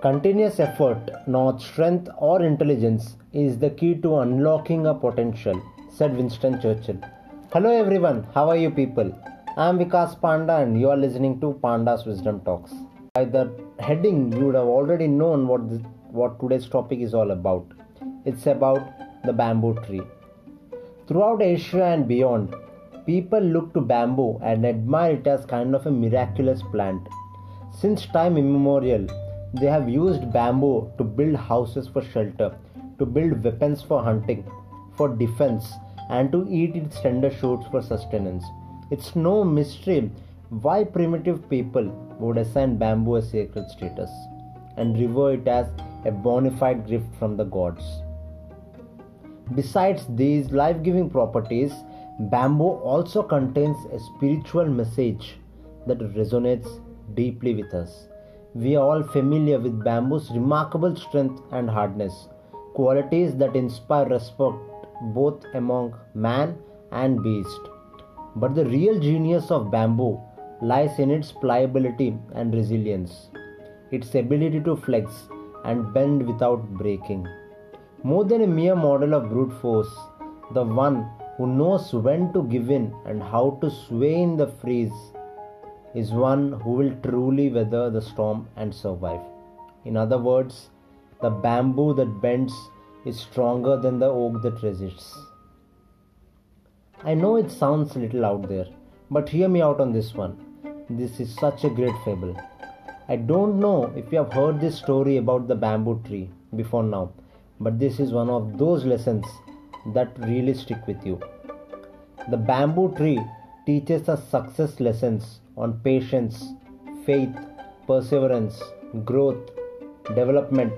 Continuous effort, not strength or intelligence, is the key to unlocking a potential, said Winston Churchill. Hello everyone, how are you people? I am Vikas Panda and you are listening to Panda's Wisdom Talks. By the heading, you would have already known what, this, what today's topic is all about. It's about the bamboo tree. Throughout Asia and beyond, people look to bamboo and admire it as kind of a miraculous plant. Since time immemorial, they have used bamboo to build houses for shelter, to build weapons for hunting, for defense, and to eat its tender shoots for sustenance. It's no mystery why primitive people would assign bamboo a sacred status and revere it as a bona fide gift from the gods. Besides these life giving properties, bamboo also contains a spiritual message that resonates deeply with us. We are all familiar with bamboo's remarkable strength and hardness, qualities that inspire respect both among man and beast. But the real genius of bamboo lies in its pliability and resilience, its ability to flex and bend without breaking. More than a mere model of brute force, the one who knows when to give in and how to sway in the freeze is one who will truly weather the storm and survive. In other words, the bamboo that bends is stronger than the oak that resists. I know it sounds a little out there, but hear me out on this one. This is such a great fable. I don't know if you have heard this story about the bamboo tree before now, but this is one of those lessons that really stick with you. The bamboo tree teaches us success lessons on patience, faith, perseverance, growth, development,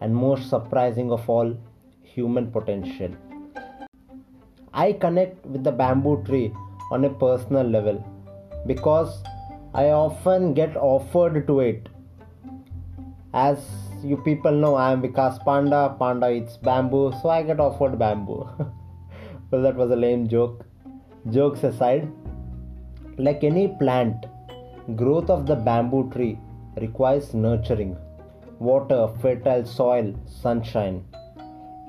and most surprising of all, human potential. I connect with the bamboo tree on a personal level because I often get offered to it. As you people know, I am Vikas Panda, Panda eats bamboo, so I get offered bamboo. well, that was a lame joke. Jokes aside, like any plant, growth of the bamboo tree requires nurturing, water, fertile soil, sunshine.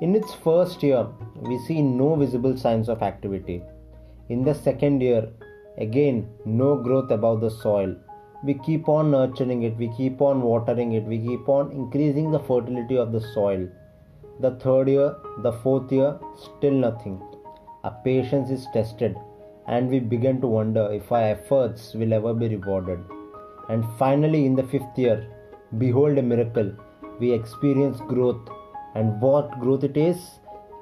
In its first year, we see no visible signs of activity. In the second year, again, no growth above the soil. We keep on nurturing it, we keep on watering it, we keep on increasing the fertility of the soil. The third year, the fourth year, still nothing. Our patience is tested and we begin to wonder if our efforts will ever be rewarded. And finally, in the fifth year, behold a miracle, we experience growth. And what growth it is?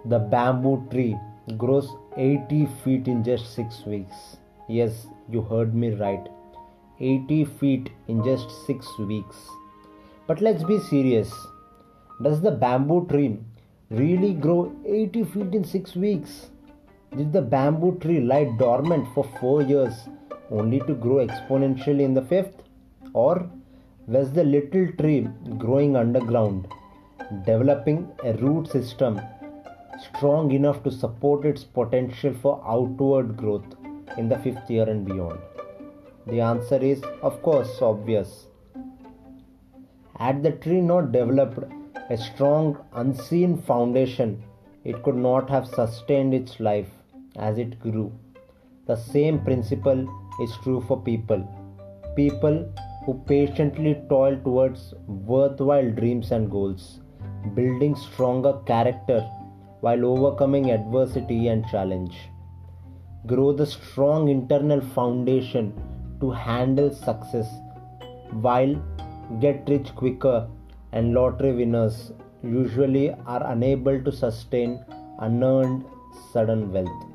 The bamboo tree grows 80 feet in just 6 weeks. Yes, you heard me right. 80 feet in just 6 weeks. But let's be serious. Does the bamboo tree really grow 80 feet in 6 weeks? Did the bamboo tree lie dormant for four years only to grow exponentially in the fifth? Or was the little tree growing underground, developing a root system strong enough to support its potential for outward growth in the fifth year and beyond? The answer is, of course, obvious. Had the tree not developed a strong, unseen foundation, it could not have sustained its life as it grew. The same principle is true for people. People who patiently toil towards worthwhile dreams and goals, building stronger character while overcoming adversity and challenge. Grow the strong internal foundation to handle success while get rich quicker and lottery winners usually are unable to sustain unearned sudden wealth.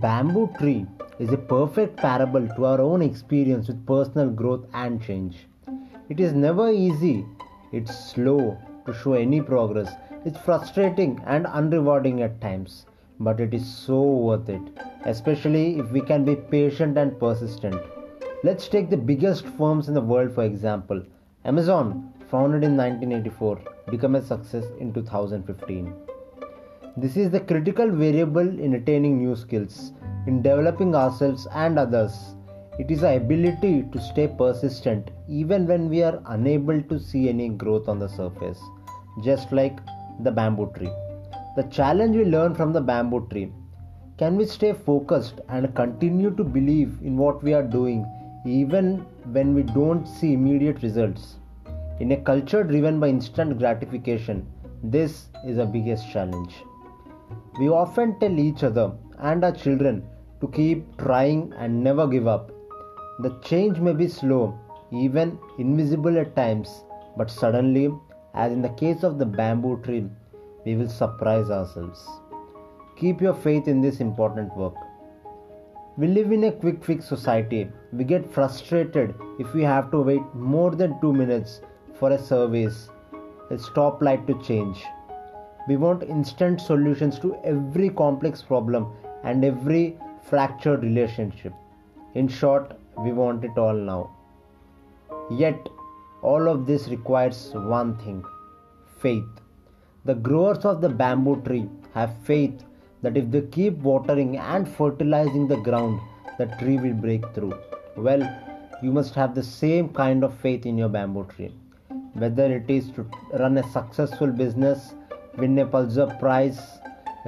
Bamboo tree is a perfect parable to our own experience with personal growth and change. It is never easy, it's slow to show any progress, it's frustrating and unrewarding at times, but it is so worth it, especially if we can be patient and persistent. Let's take the biggest firms in the world for example. Amazon, founded in 1984, became a success in 2015. This is the critical variable in attaining new skills, in developing ourselves and others. It is our ability to stay persistent even when we are unable to see any growth on the surface, just like the bamboo tree. The challenge we learn from the bamboo tree can we stay focused and continue to believe in what we are doing even when we don't see immediate results? In a culture driven by instant gratification, this is the biggest challenge. We often tell each other and our children to keep trying and never give up. The change may be slow, even invisible at times, but suddenly, as in the case of the bamboo tree, we will surprise ourselves. Keep your faith in this important work. We live in a quick fix society. We get frustrated if we have to wait more than 2 minutes for a service, a stoplight to change we want instant solutions to every complex problem and every fractured relationship. In short, we want it all now. Yet, all of this requires one thing faith. The growers of the bamboo tree have faith that if they keep watering and fertilizing the ground, the tree will break through. Well, you must have the same kind of faith in your bamboo tree. Whether it is to run a successful business, win Pulitzer Prize,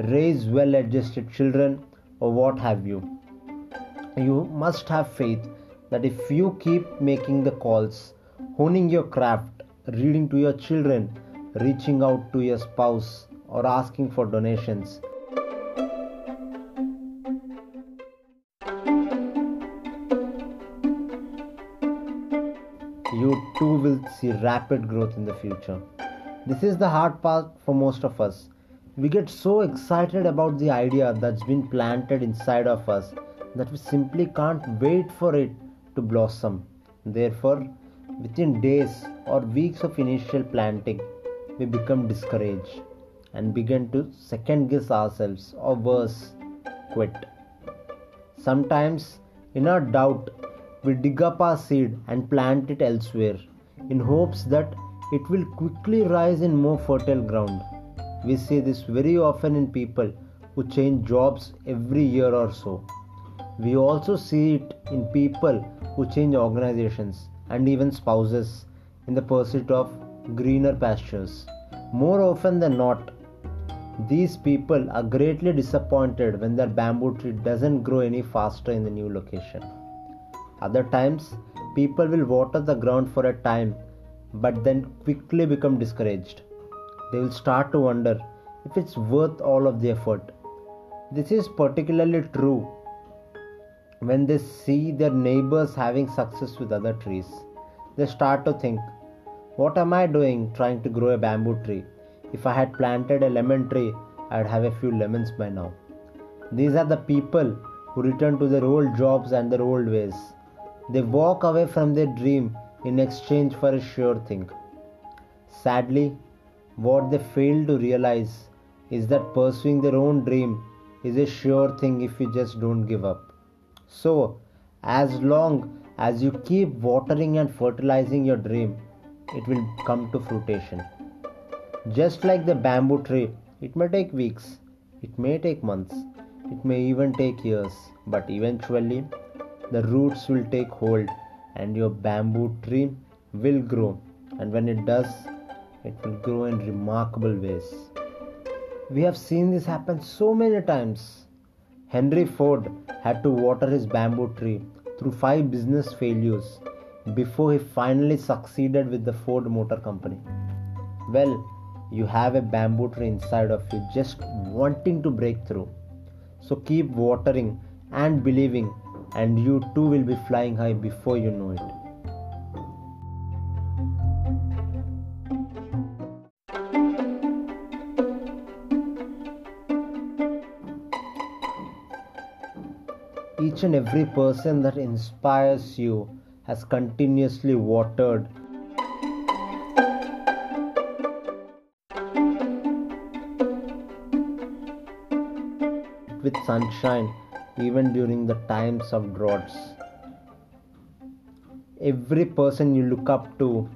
raise well adjusted children, or what have you. You must have faith that if you keep making the calls, honing your craft, reading to your children, reaching out to your spouse, or asking for donations, you too will see rapid growth in the future. This is the hard part for most of us. We get so excited about the idea that's been planted inside of us that we simply can't wait for it to blossom. Therefore, within days or weeks of initial planting, we become discouraged and begin to second guess ourselves or worse, quit. Sometimes, in our doubt, we dig up our seed and plant it elsewhere in hopes that it will quickly rise in more fertile ground. We see this very often in people who change jobs every year or so. We also see it in people who change organizations and even spouses in the pursuit of greener pastures. More often than not, these people are greatly disappointed when their bamboo tree doesn't grow any faster in the new location. Other times, people will water the ground for a time but then quickly become discouraged. They will start to wonder if it's worth all of the effort. This is particularly true when they see their neighbors having success with other trees. They start to think, What am I doing trying to grow a bamboo tree? If I had planted a lemon tree, I'd have a few lemons by now. These are the people who return to their old jobs and their old ways. They walk away from their dream in exchange for a sure thing. Sadly, what they fail to realize is that pursuing their own dream is a sure thing if you just don't give up. So, as long as you keep watering and fertilizing your dream, it will come to fruition. Just like the bamboo tree, it may take weeks, it may take months, it may even take years, but eventually the roots will take hold and your bamboo tree will grow. And when it does it will grow in remarkable ways. We have seen this happen so many times. Henry ford had to water his bamboo tree through five business failures before he finally succeeded with the ford motor company. Well you have a bamboo tree inside of you just wanting to break through. So keep watering and believing and you too will be flying high before you know it. Each and every person that inspires you has continuously watered with sunshine even during the times of droughts. Every person you look up to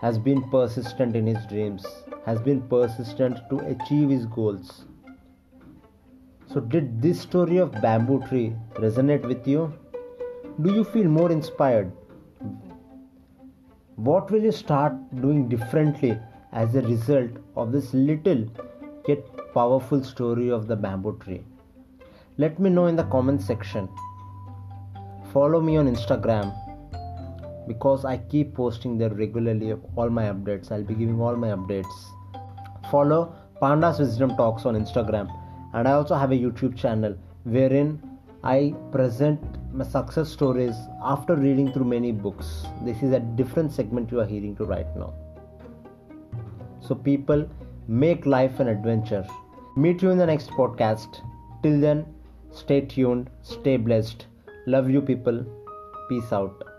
has been persistent in his dreams, has been persistent to achieve his goals. So, did this story of bamboo tree resonate with you? Do you feel more inspired? What will you start doing differently as a result of this little yet powerful story of the bamboo tree? Let me know in the comment section. Follow me on Instagram because I keep posting there regularly all my updates. I'll be giving all my updates. Follow Panda's Wisdom Talks on Instagram, and I also have a YouTube channel wherein I present my success stories after reading through many books. This is a different segment you are hearing to right now. So, people, make life an adventure. Meet you in the next podcast. Till then, stay tuned, stay blessed. Love you, people. Peace out.